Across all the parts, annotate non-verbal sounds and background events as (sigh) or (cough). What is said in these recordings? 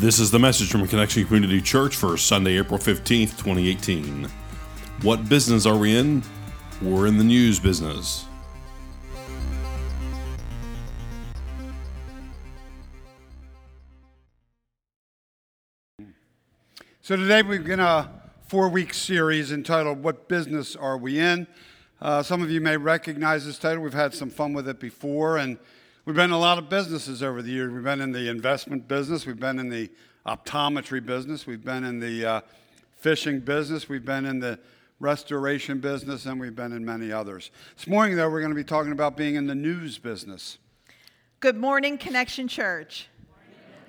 This is the message from Connection Community Church for Sunday, April 15th, 2018. What business are we in? We're in the news business. So today we begin a four-week series entitled "What Business Are We In?" Uh, some of you may recognize this title. We've had some fun with it before, and we've been in a lot of businesses over the years. We've been in the investment business, we've been in the optometry business, we've been in the uh, fishing business, we've been in the restoration business, and we've been in many others. This morning, though, we're going to be talking about being in the news business. Good morning, Connection Church.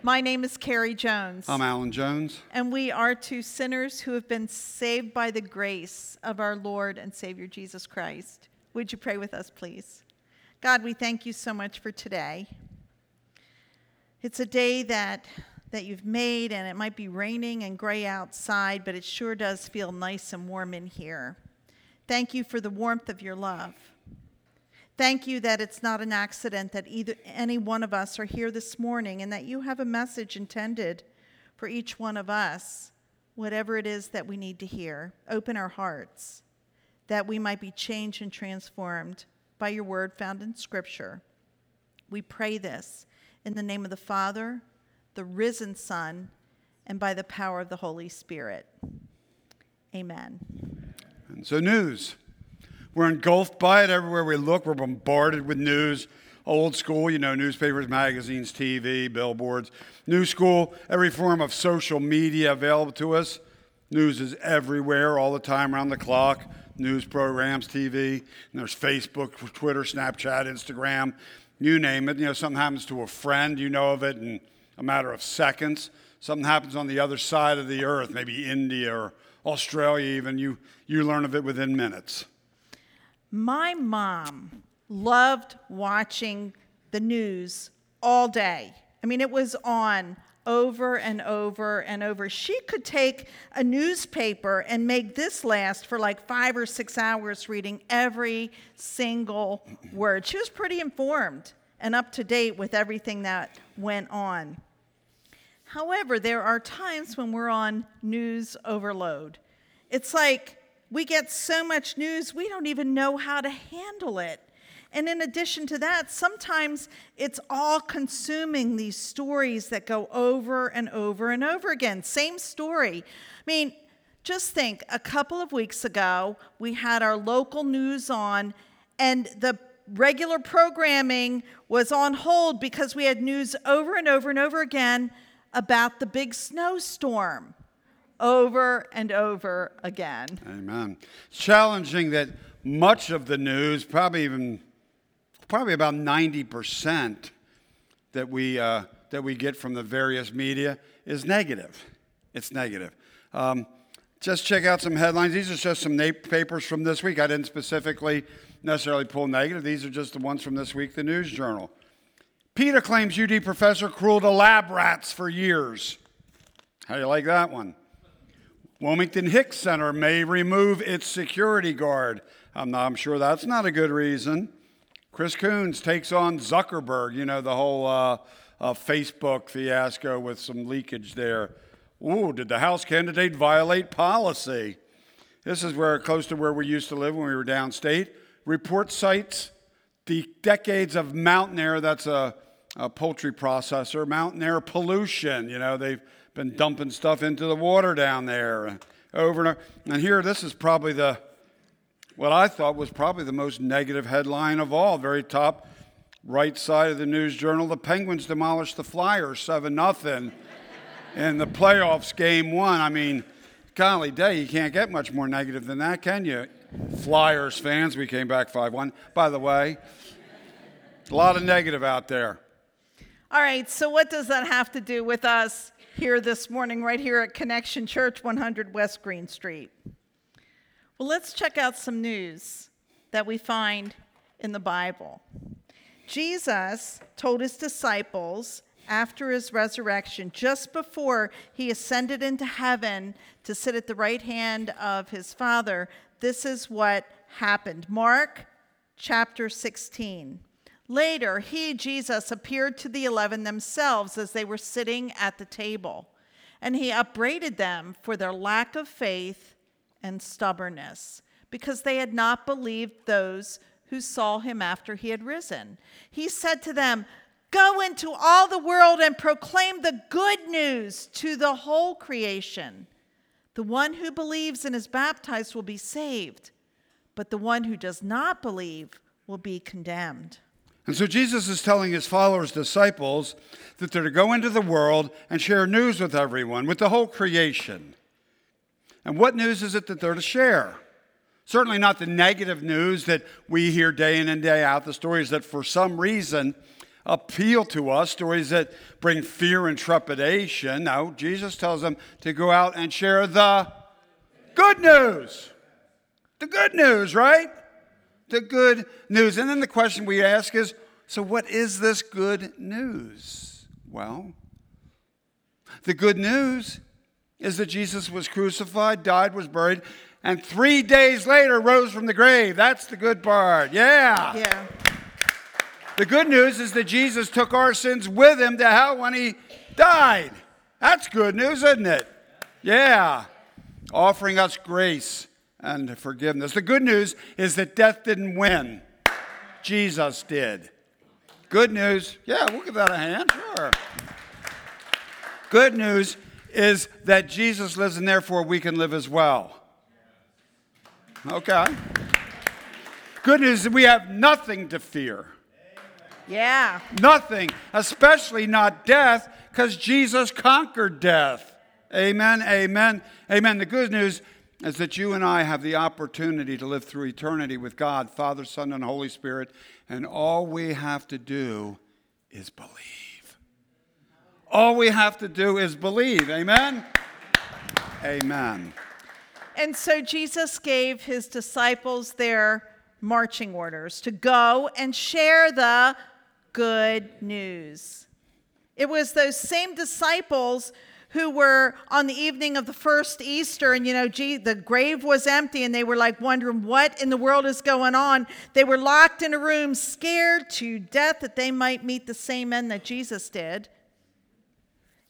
My name is Carrie Jones. I'm Alan Jones. And we are two sinners who have been saved by the grace of our Lord and Savior Jesus Christ. Would you pray with us, please? God, we thank you so much for today. It's a day that, that you've made, and it might be raining and gray outside, but it sure does feel nice and warm in here. Thank you for the warmth of your love. Thank you that it's not an accident that either any one of us are here this morning and that you have a message intended for each one of us, whatever it is that we need to hear. Open our hearts that we might be changed and transformed by your word found in Scripture. We pray this in the name of the Father, the risen Son, and by the power of the Holy Spirit. Amen. And so, news. We're engulfed by it everywhere we look. We're bombarded with news. Old school, you know, newspapers, magazines, TV, billboards. New school, every form of social media available to us. News is everywhere, all the time, around the clock. News programs, TV. And there's Facebook, Twitter, Snapchat, Instagram, you name it. You know, something happens to a friend, you know of it in a matter of seconds. Something happens on the other side of the earth, maybe India or Australia, even. You, you learn of it within minutes. My mom loved watching the news all day. I mean, it was on over and over and over. She could take a newspaper and make this last for like five or six hours reading every single word. She was pretty informed and up to date with everything that went on. However, there are times when we're on news overload. It's like we get so much news, we don't even know how to handle it. And in addition to that, sometimes it's all consuming these stories that go over and over and over again. Same story. I mean, just think a couple of weeks ago, we had our local news on, and the regular programming was on hold because we had news over and over and over again about the big snowstorm over and over again. Amen. Challenging that much of the news, probably even, probably about 90% that we, uh, that we get from the various media is negative. It's negative. Um, just check out some headlines. These are just some papers from this week. I didn't specifically necessarily pull negative. These are just the ones from this week, the News Journal. PETA claims UD professor cruel to lab rats for years. How do you like that one? Wilmington Hicks Center may remove its security guard. I'm, not, I'm sure that's not a good reason. Chris Coons takes on Zuckerberg, you know, the whole uh, uh, Facebook fiasco with some leakage there. Ooh, did the House candidate violate policy? This is where close to where we used to live when we were downstate. Report cites the decades of Mountaire, that's a, a poultry processor, Mountaire pollution. You know, they've been dumping stuff into the water down there over and over. And here, this is probably the, what I thought was probably the most negative headline of all. Very top right side of the News Journal the Penguins demolished the Flyers 7 0 in the playoffs, game one. I mean, golly day, you can't get much more negative than that, can you? Flyers fans, we came back 5 1. By the way, a lot of negative out there. All right, so what does that have to do with us here this morning, right here at Connection Church, 100 West Green Street. Well, let's check out some news that we find in the Bible. Jesus told his disciples after his resurrection, just before he ascended into heaven to sit at the right hand of his Father, this is what happened. Mark chapter 16. Later, he, Jesus, appeared to the eleven themselves as they were sitting at the table, and he upbraided them for their lack of faith and stubbornness, because they had not believed those who saw him after he had risen. He said to them, Go into all the world and proclaim the good news to the whole creation. The one who believes and is baptized will be saved, but the one who does not believe will be condemned. And so Jesus is telling his followers, disciples, that they're to go into the world and share news with everyone, with the whole creation. And what news is it that they're to share? Certainly not the negative news that we hear day in and day out, the stories that for some reason appeal to us, stories that bring fear and trepidation. No, Jesus tells them to go out and share the good news. The good news, right? the good news. And then the question we ask is so, what is this good news? Well, the good news is that Jesus was crucified, died, was buried, and three days later rose from the grave. That's the good part. Yeah. Yeah. The good news is that Jesus took our sins with him to hell when he died. That's good news, isn't it? Yeah. Offering us grace and forgiveness. The good news is that death didn't win, Jesus did. Good news, yeah, we'll give that a hand, sure. Good news is that Jesus lives and therefore we can live as well. Okay. Good news we have nothing to fear. Yeah. Nothing, especially not death, because Jesus conquered death. Amen, amen, amen. The good news is that you and I have the opportunity to live through eternity with God, Father, Son, and Holy Spirit, and all we have to do is believe. All we have to do is believe. Amen? Amen. And so Jesus gave his disciples their marching orders to go and share the good news. It was those same disciples who were on the evening of the first Easter, and you know, gee, the grave was empty, and they were like wondering what in the world is going on. They were locked in a room, scared to death that they might meet the same end that Jesus did.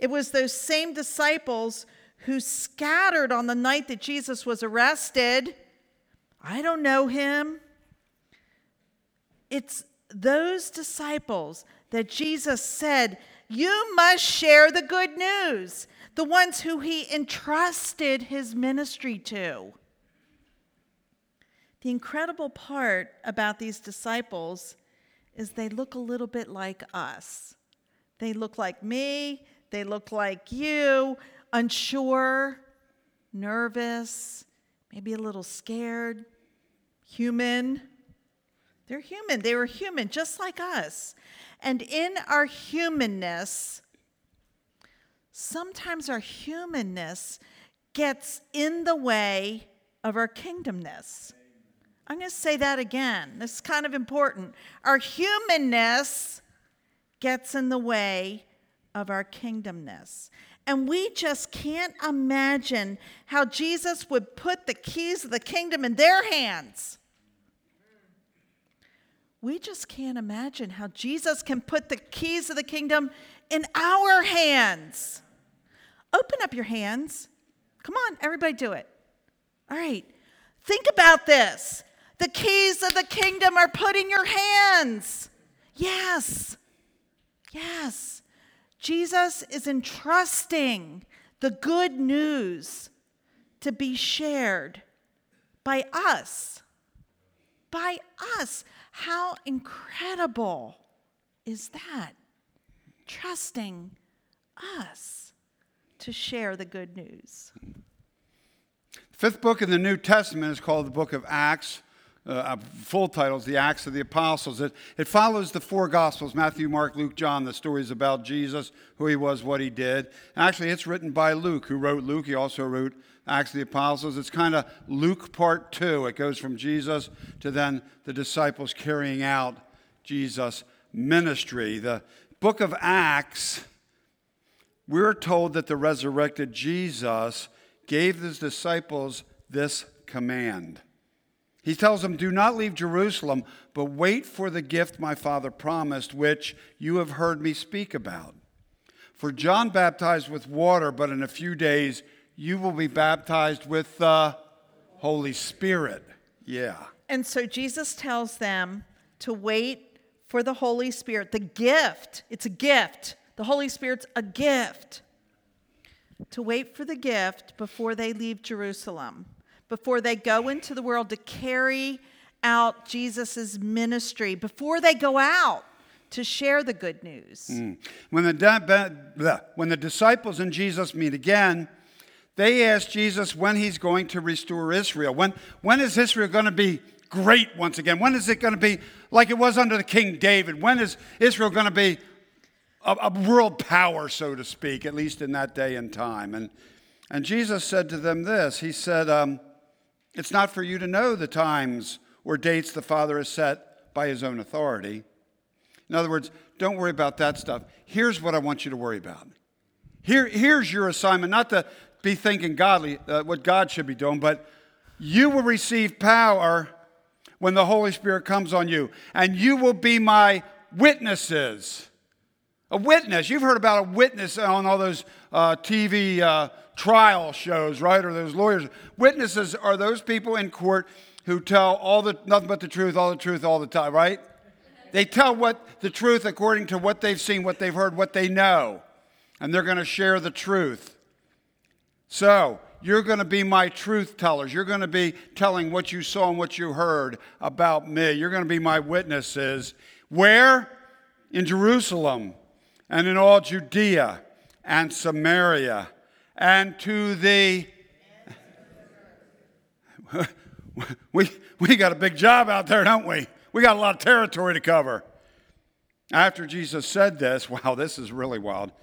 It was those same disciples who scattered on the night that Jesus was arrested. I don't know him. It's those disciples that Jesus said, You must share the good news the ones who he entrusted his ministry to. The incredible part about these disciples is they look a little bit like us. They look like me, they look like you, unsure, nervous, maybe a little scared, human. They're human. They were human, just like us. And in our humanness, sometimes our humanness gets in the way of our kingdomness. I'm going to say that again. This is kind of important. Our humanness gets in the way of our kingdomness. And we just can't imagine how Jesus would put the keys of the kingdom in their hands. We just can't imagine how Jesus can put the keys of the kingdom in our hands. Open up your hands. Come on, everybody do it. All right. Think about this. The keys of the kingdom are put in your hands. Yes. Yes. Jesus is entrusting the good news to be shared by us. By us. How incredible is that? Trusting us to share the good news. Fifth book in the New Testament is called the book of Acts. Uh, full title is the Acts of the Apostles. It, it follows the four Gospels Matthew, Mark, Luke, John, the stories about Jesus, who he was, what he did. Actually, it's written by Luke, who wrote Luke. He also wrote Acts of the Apostles. It's kind of Luke part two. It goes from Jesus to then the disciples carrying out Jesus' ministry. The book of Acts we're told that the resurrected Jesus gave his disciples this command. He tells them, Do not leave Jerusalem, but wait for the gift my father promised, which you have heard me speak about. For John baptized with water, but in a few days you will be baptized with the Holy Spirit. Yeah. And so Jesus tells them to wait for the Holy Spirit, the gift. It's a gift. The Holy Spirit's a gift. To wait for the gift before they leave Jerusalem before they go into the world to carry out Jesus' ministry, before they go out to share the good news. Mm. When, the, when the disciples and Jesus meet again, they ask Jesus when he's going to restore Israel. When, when is Israel going to be great once again? When is it going to be like it was under the King David? When is Israel going to be a, a world power, so to speak, at least in that day and time? And, and Jesus said to them this He said, um, it's not for you to know the times or dates the Father has set by his own authority. In other words, don't worry about that stuff. Here's what I want you to worry about. Here, here's your assignment, not to be thinking godly, uh, what God should be doing, but you will receive power when the Holy Spirit comes on you, and you will be my witnesses. A witness, you've heard about a witness on all those uh, TV uh, trial shows, right? Or those lawyers. Witnesses are those people in court who tell all the nothing but the truth, all the truth, all the time, right? They tell what the truth according to what they've seen, what they've heard, what they know. And they're going to share the truth. So, you're going to be my truth tellers. You're going to be telling what you saw and what you heard about me. You're going to be my witnesses. Where? In Jerusalem and in all Judea and Samaria and to the. (laughs) we, we got a big job out there, don't we? We got a lot of territory to cover. After Jesus said this, (laughs) wow, this is really wild.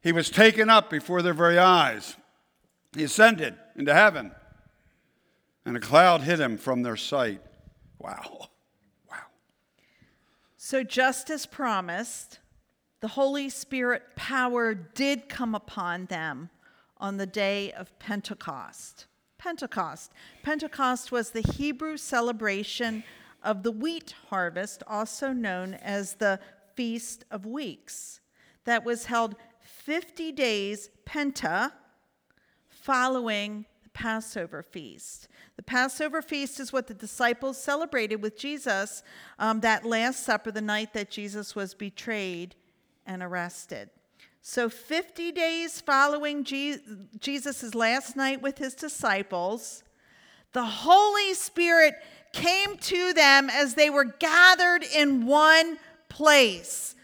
He was taken up before their very eyes. He ascended into heaven, and a cloud hid him from their sight. Wow. Wow. So, just as promised, the Holy Spirit power did come upon them on the day of Pentecost. Pentecost. Pentecost was the Hebrew celebration of the wheat harvest, also known as the Feast of Weeks, that was held 50 days Penta following the Passover feast. The Passover feast is what the disciples celebrated with Jesus um, that Last Supper, the night that Jesus was betrayed and arrested. So, 50 days following Jesus' last night with his disciples, the Holy Spirit came to them as they were gathered in one place.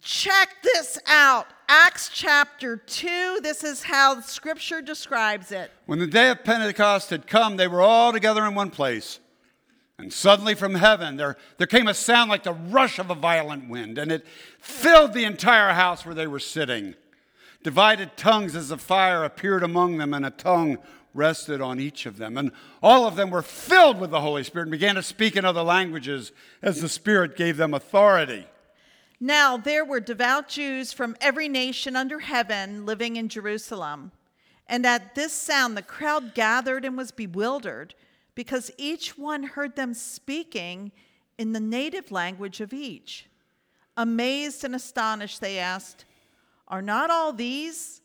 Check this out. Acts chapter 2, this is how scripture describes it. When the day of Pentecost had come, they were all together in one place. And suddenly from heaven there, there came a sound like the rush of a violent wind, and it filled the entire house where they were sitting. Divided tongues as a fire appeared among them, and a tongue rested on each of them. And all of them were filled with the Holy Spirit and began to speak in other languages as the Spirit gave them authority. Now there were devout Jews from every nation under heaven living in Jerusalem. And at this sound, the crowd gathered and was bewildered because each one heard them speaking in the native language of each. Amazed and astonished, they asked, Are not all these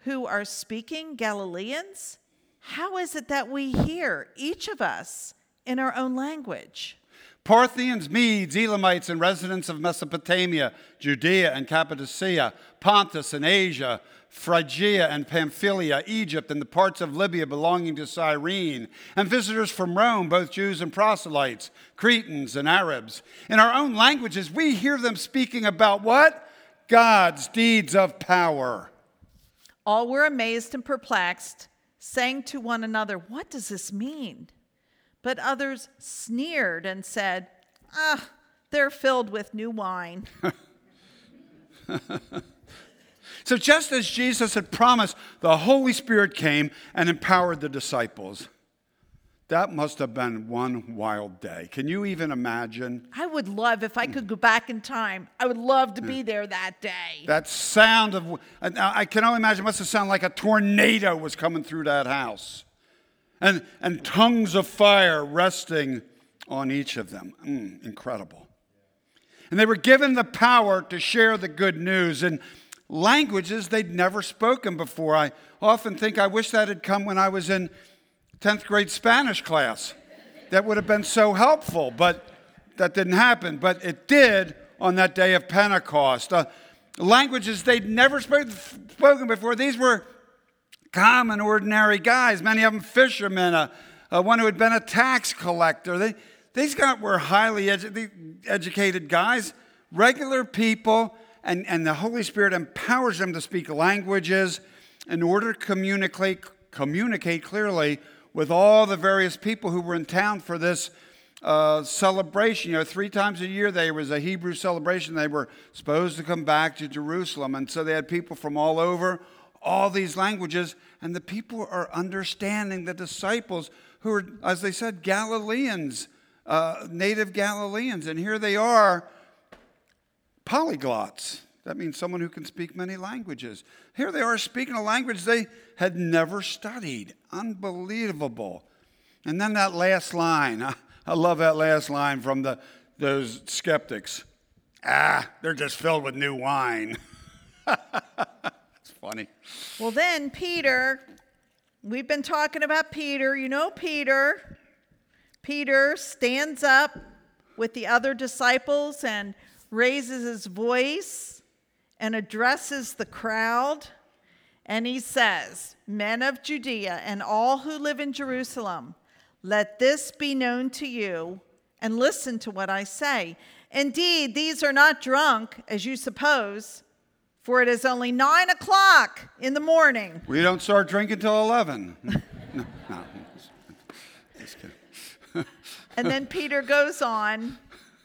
who are speaking Galileans? How is it that we hear, each of us, in our own language? Parthians, Medes, Elamites, and residents of Mesopotamia, Judea and Cappadocia, Pontus and Asia, Phrygia and Pamphylia, Egypt, and the parts of Libya belonging to Cyrene, and visitors from Rome, both Jews and proselytes, Cretans and Arabs. In our own languages, we hear them speaking about what? God's deeds of power. All were amazed and perplexed, saying to one another, What does this mean? But others sneered and said, Ah, they're filled with new wine. (laughs) So, just as Jesus had promised, the Holy Spirit came and empowered the disciples. That must have been one wild day. Can you even imagine? I would love if I could go back in time. I would love to be there that day. That sound of, I can only imagine, it must have sounded like a tornado was coming through that house. and, and tongues of fire resting on each of them. Mm, incredible. And they were given the power to share the good news in languages they'd never spoken before. I often think I wish that had come when I was in 10th grade Spanish class. That would have been so helpful, but that didn't happen. But it did on that day of Pentecost. Uh, languages they'd never spoken before. These were common, ordinary guys, many of them fishermen, uh, uh, one who had been a tax collector. They, these guys were highly edu- educated guys, regular people, and, and the Holy Spirit empowers them to speak languages in order to communicate, communicate clearly with all the various people who were in town for this uh, celebration. You know, three times a year there was a Hebrew celebration. They were supposed to come back to Jerusalem. And so they had people from all over, all these languages, and the people are understanding the disciples who are, as they said, Galileans, uh, native Galileans. And here they are, polyglots. That means someone who can speak many languages. Here they are speaking a language they had never studied. Unbelievable. And then that last line. (laughs) I love that last line from the, those skeptics. Ah, they're just filled with new wine. (laughs) It's funny. Well, then Peter, we've been talking about Peter. You know Peter. Peter stands up with the other disciples and raises his voice and addresses the crowd. And he says, Men of Judea and all who live in Jerusalem, let this be known to you, and listen to what I say. Indeed, these are not drunk, as you suppose for it is only nine o'clock in the morning. We don't start drinking till 11. (laughs) no, no, (laughs) and then Peter goes on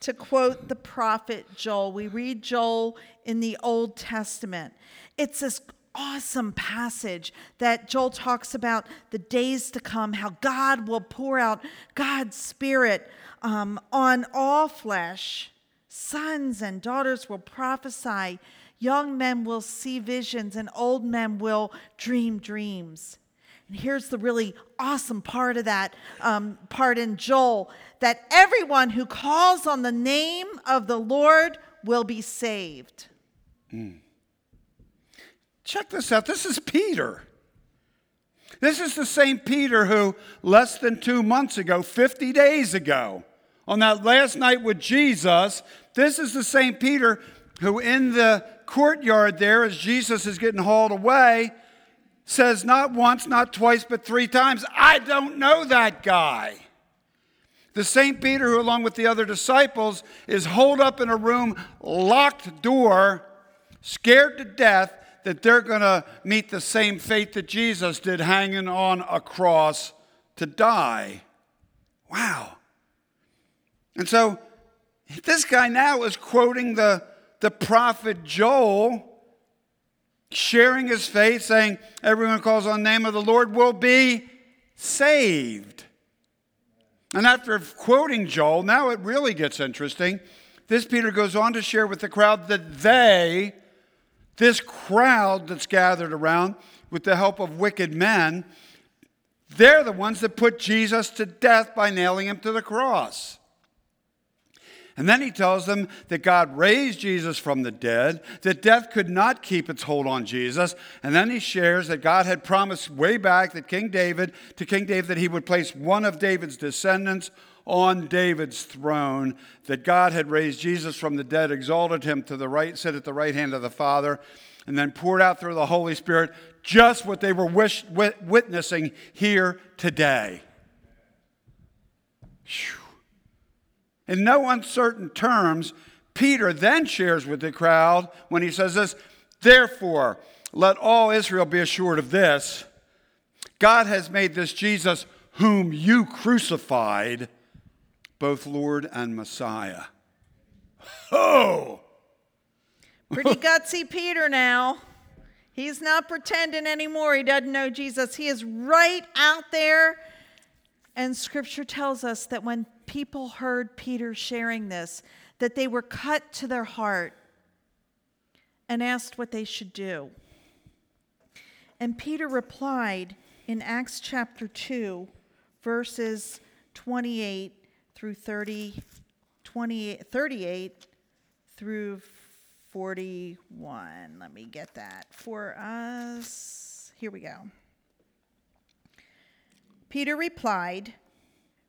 to quote the prophet Joel. We read Joel in the Old Testament. It's this awesome passage that Joel talks about the days to come, how God will pour out God's Spirit um, on all flesh. Sons and daughters will prophesy Young men will see visions, and old men will dream dreams. And here's the really awesome part of that um, part in Joel that everyone who calls on the name of the Lord will be saved. Mm. Check this out. This is Peter. This is the same Peter who, less than two months ago, 50 days ago, on that last night with Jesus, this is the same Peter who, in the courtyard there, as Jesus is getting hauled away, says not once, not twice, but three times, I don't know that guy. The St. Peter, who, along with the other disciples, is holed up in a room, locked door, scared to death that they're going to meet the same fate that Jesus did, hanging on a cross to die. Wow. And so this guy now is quoting the the prophet Joel sharing his faith, saying, Everyone calls on the name of the Lord will be saved. And after quoting Joel, now it really gets interesting. This Peter goes on to share with the crowd that they, this crowd that's gathered around with the help of wicked men, they're the ones that put Jesus to death by nailing him to the cross. And then he tells them that God raised Jesus from the dead, that death could not keep its hold on Jesus. And then he shares that God had promised way back that King David, to King David, that he would place one of David's descendants on David's throne, that God had raised Jesus from the dead, exalted him to the right, sit at the right hand of the Father, and then poured out through the Holy Spirit just what they were wish, witnessing here today. Whew. In no uncertain terms, Peter then shares with the crowd when he says this Therefore, let all Israel be assured of this God has made this Jesus, whom you crucified, both Lord and Messiah. Oh! Pretty (laughs) gutsy Peter now. He's not pretending anymore. He doesn't know Jesus. He is right out there. And scripture tells us that when people heard Peter sharing this, that they were cut to their heart and asked what they should do. And Peter replied in Acts chapter 2, verses 28 through 30, 28, 38 through 41. Let me get that for us. Here we go. Peter replied,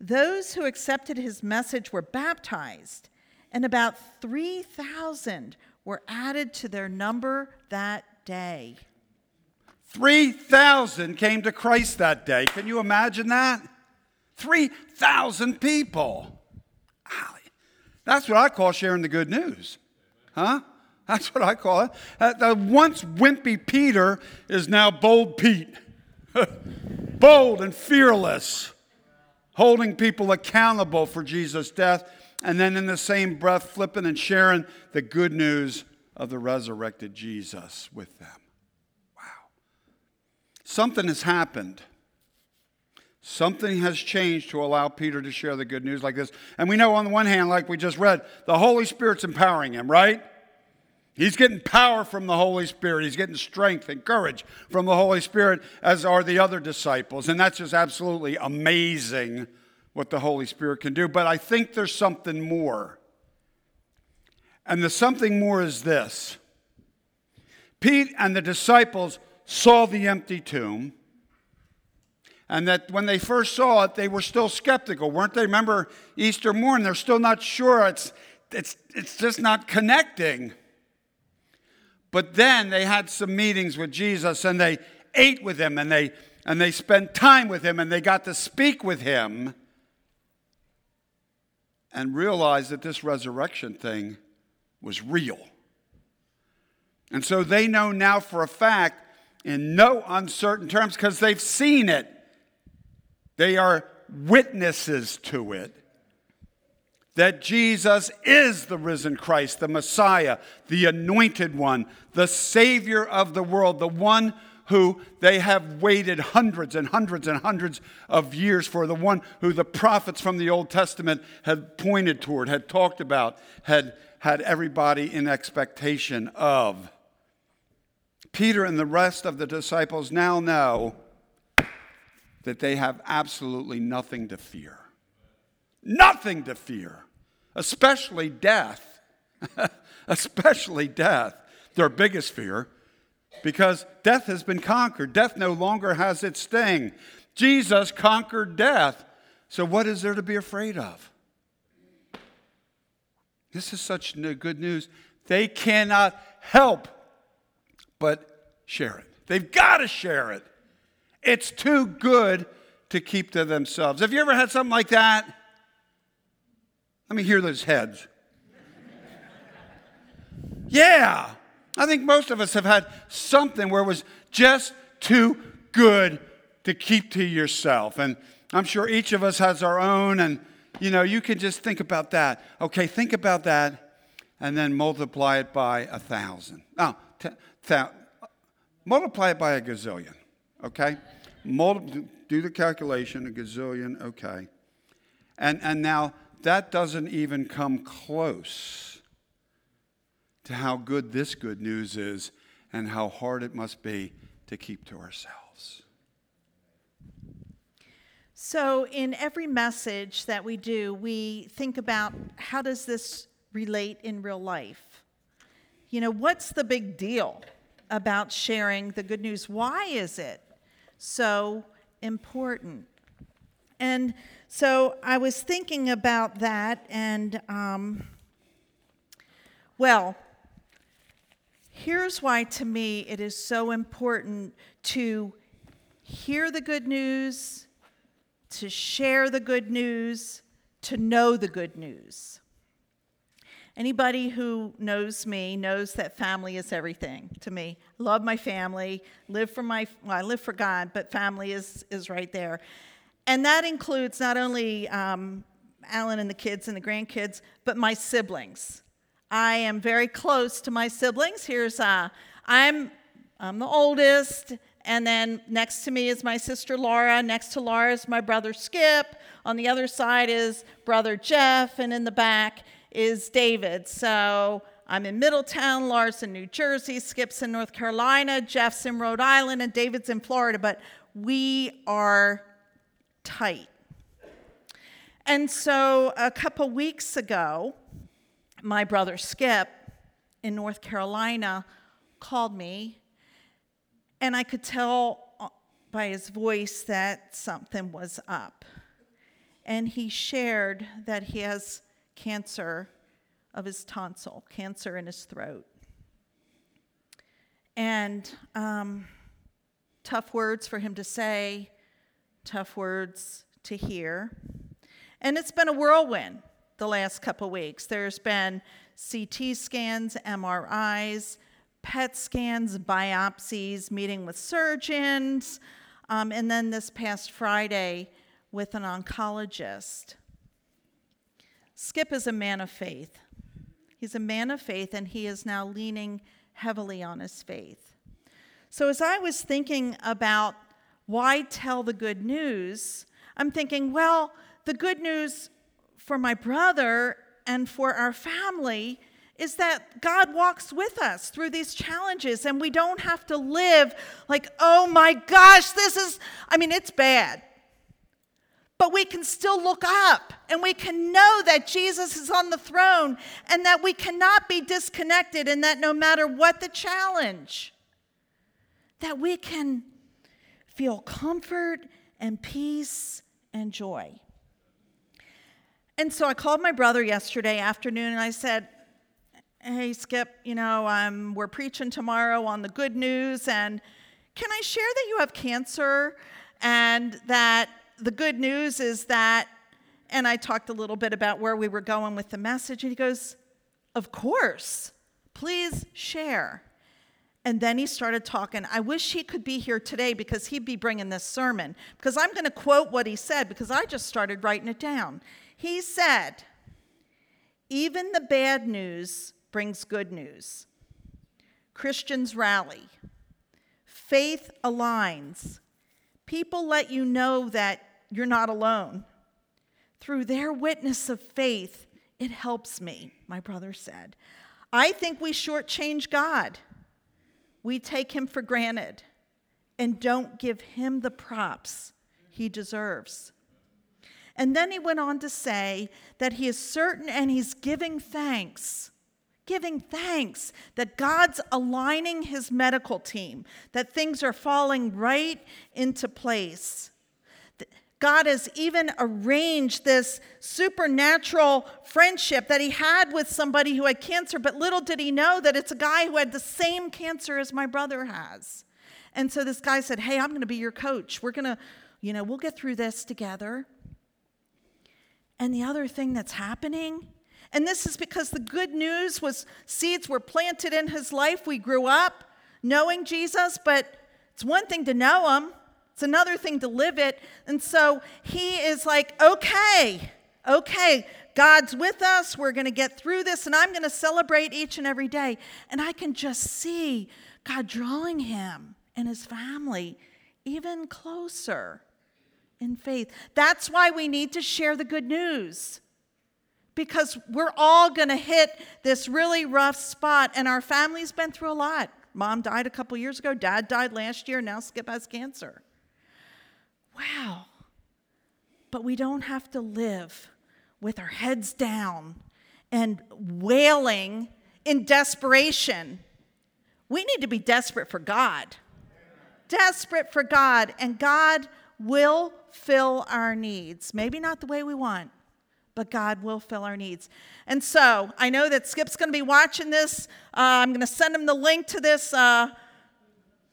Those who accepted his message were baptized, and about 3,000 were added to their number that day. 3,000 came to Christ that day. Can you imagine that? 3,000 people. That's what I call sharing the good news. Huh? That's what I call it. Uh, the once wimpy Peter is now bold Pete. (laughs) bold and fearless holding people accountable for Jesus' death, and then in the same breath, flipping and sharing the good news of the resurrected Jesus with them. Wow. Something has happened. Something has changed to allow Peter to share the good news like this. And we know, on the one hand, like we just read, the Holy Spirit's empowering him, right? He's getting power from the Holy Spirit. He's getting strength and courage from the Holy Spirit, as are the other disciples. And that's just absolutely amazing what the Holy Spirit can do. But I think there's something more. And the something more is this Pete and the disciples saw the empty tomb. And that when they first saw it, they were still skeptical, weren't they? Remember Easter morning, they're still not sure. It's, it's, it's just not connecting. But then they had some meetings with Jesus and they ate with him and they and they spent time with him and they got to speak with him and realized that this resurrection thing was real. And so they know now for a fact, in no uncertain terms, because they've seen it, they are witnesses to it that Jesus is the risen Christ, the Messiah, the anointed one, the Savior of the world, the one who they have waited hundreds and hundreds and hundreds of years for, the one who the prophets from the Old Testament had pointed toward, had talked about, had had everybody in expectation of. Peter and the rest of the disciples now know that they have absolutely nothing to fear. Nothing to fear, especially death. (laughs) especially death, their biggest fear, because death has been conquered. Death no longer has its sting. Jesus conquered death. So, what is there to be afraid of? This is such good news. They cannot help but share it. They've got to share it. It's too good to keep to themselves. Have you ever had something like that? Let me hear those heads. yeah, I think most of us have had something where it was just too good to keep to yourself. And I'm sure each of us has our own, and you know, you can just think about that. Okay, think about that, and then multiply it by a thousand. Oh, t- multiply it by a gazillion. Okay, Multi- do the calculation. A gazillion. Okay, and and now that doesn't even come close to how good this good news is and how hard it must be to keep to ourselves. So, in every message that we do, we think about how does this relate in real life? You know, what's the big deal about sharing the good news? Why is it so important? And so I was thinking about that, and um, well, here's why to me it is so important to hear the good news, to share the good news, to know the good news. Anybody who knows me knows that family is everything to me. Love my family, live for my well, I live for God, but family is is right there and that includes not only um, Alan and the kids and the grandkids, but my siblings. I am very close to my siblings. Here's uh, I'm I'm the oldest, and then next to me is my sister Laura. Next to Laura is my brother Skip. On the other side is brother Jeff, and in the back is David. So I'm in Middletown, Laura's in New Jersey, Skip's in North Carolina, Jeff's in Rhode Island, and David's in Florida. But we are tight. And so a couple weeks ago, my brother Skip in North Carolina called me, and I could tell uh, by his voice that something was up. And he shared that he has cancer of his tonsil, cancer in his throat. And um, tough words for him to say, tough words to hear. And it's been a whirlwind the last couple weeks. There's been CT scans, MRIs, PET scans, biopsies, meeting with surgeons, um, and then this past Friday with an oncologist. Skip is a man of faith. He's a man of faith, and he is now leaning heavily on his faith. So, as I was thinking about why tell the good news, I'm thinking, well, the good news for my brother and for our family is that God walks with us through these challenges and we don't have to live like, oh my gosh, this is, I mean, it's bad. But we can still look up and we can know that Jesus is on the throne and that we cannot be disconnected and that no matter what the challenge, that we can feel comfort and peace and joy. And so I called my brother yesterday afternoon and I said, Hey, Skip, you know, um, we're preaching tomorrow on the good news, and can I share that you have cancer and that the good news is that, and I talked a little bit about where we were going with the message, and he goes, Of course, please share. And then he started talking. I wish he could be here today because he'd be bringing this sermon. Because I'm going to quote what he said because I just started writing it down. He said, Even the bad news brings good news. Christians rally. Faith aligns. People let you know that you're not alone. Through their witness of faith, it helps me, my brother said. I think we shortchange God. We take him for granted and don't give him the props he deserves. And then he went on to say that he is certain and he's giving thanks, giving thanks that God's aligning his medical team, that things are falling right into place. God has even arranged this supernatural friendship that he had with somebody who had cancer, but little did he know that it's a guy who had the same cancer as my brother has. And so this guy said, Hey, I'm going to be your coach. We're going to, you know, we'll get through this together. And the other thing that's happening, and this is because the good news was seeds were planted in his life. We grew up knowing Jesus, but it's one thing to know him, it's another thing to live it. And so he is like, okay, okay, God's with us. We're going to get through this, and I'm going to celebrate each and every day. And I can just see God drawing him and his family even closer in faith. That's why we need to share the good news. Because we're all going to hit this really rough spot, and our family's been through a lot. Mom died a couple years ago, dad died last year, now Skip has cancer. Wow. But we don't have to live with our heads down and wailing in desperation. We need to be desperate for God. Desperate for God, and God will fill our needs. Maybe not the way we want, but God will fill our needs. And so I know that Skip's going to be watching this. Uh, I'm going to send him the link to this. Uh,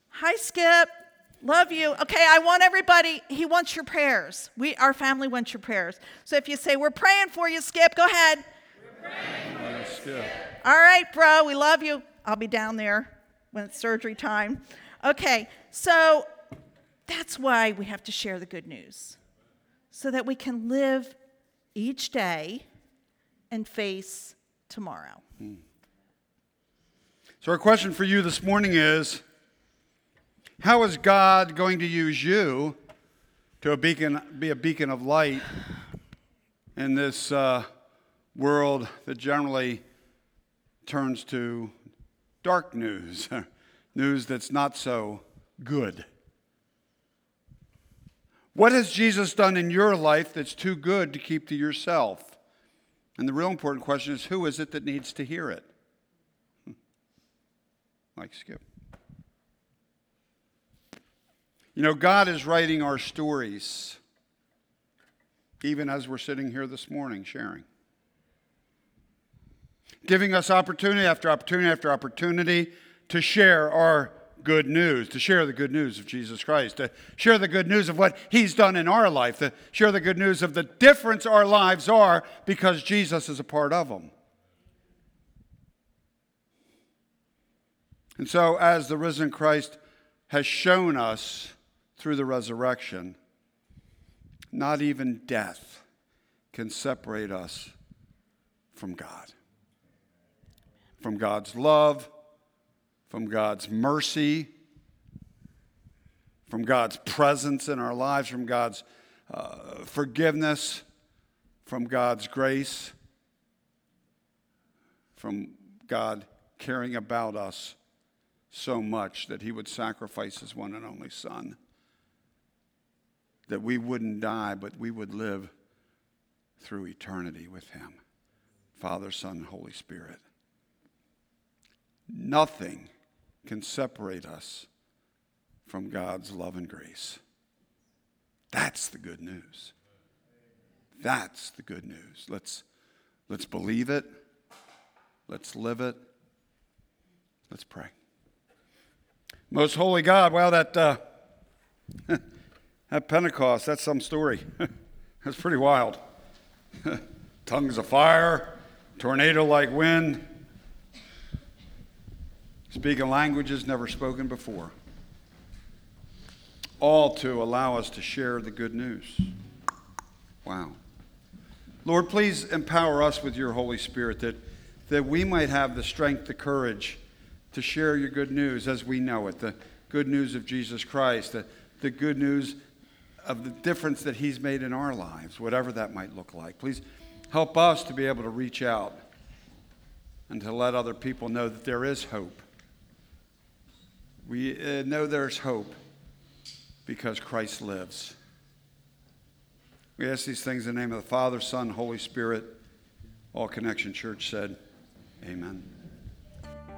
Hi, Skip. Love you. Okay, I want everybody, he wants your prayers. We, our family wants your prayers. So if you say, We're praying for you, Skip, go ahead. All right, bro, we love you. I'll be down there when it's surgery time. Okay, so that's why we have to share the good news so that we can live each day and face tomorrow. Hmm. So, our question for you this morning is How is God going to use you to a beacon, be a beacon of light in this uh, world that generally turns to dark news, (laughs) news that's not so good? What has Jesus done in your life that's too good to keep to yourself? And the real important question is who is it that needs to hear it? Like Skip. You know, God is writing our stories, even as we're sitting here this morning sharing. Giving us opportunity after opportunity after opportunity to share our good news, to share the good news of Jesus Christ, to share the good news of what He's done in our life, to share the good news of the difference our lives are because Jesus is a part of them. And so, as the risen Christ has shown us through the resurrection, not even death can separate us from God. From God's love, from God's mercy, from God's presence in our lives, from God's uh, forgiveness, from God's grace, from God caring about us so much that he would sacrifice his one and only Son. That we wouldn't die, but we would live through eternity with him. Father, Son, Holy Spirit. Nothing can separate us from God's love and grace. That's the good news. That's the good news. Let's, let's believe it. Let's live it. Let's pray. Most holy God, wow, that, uh, (laughs) that Pentecost, that's some story. (laughs) that's pretty wild. (laughs) Tongues of fire, tornado like wind, speaking languages never spoken before. All to allow us to share the good news. Wow. Lord, please empower us with your Holy Spirit that, that we might have the strength, the courage, to share your good news as we know it the good news of Jesus Christ, the, the good news of the difference that He's made in our lives, whatever that might look like. Please help us to be able to reach out and to let other people know that there is hope. We uh, know there's hope because Christ lives. We ask these things in the name of the Father, Son, Holy Spirit. All Connection Church said, Amen.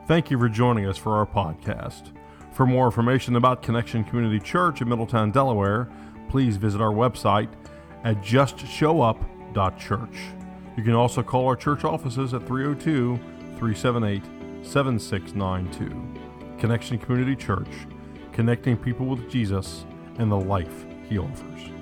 Thank you for joining us for our podcast. For more information about Connection Community Church in Middletown, Delaware, please visit our website at justshowup.church. You can also call our church offices at 302 378 7692. Connection Community Church, connecting people with Jesus and the life he offers.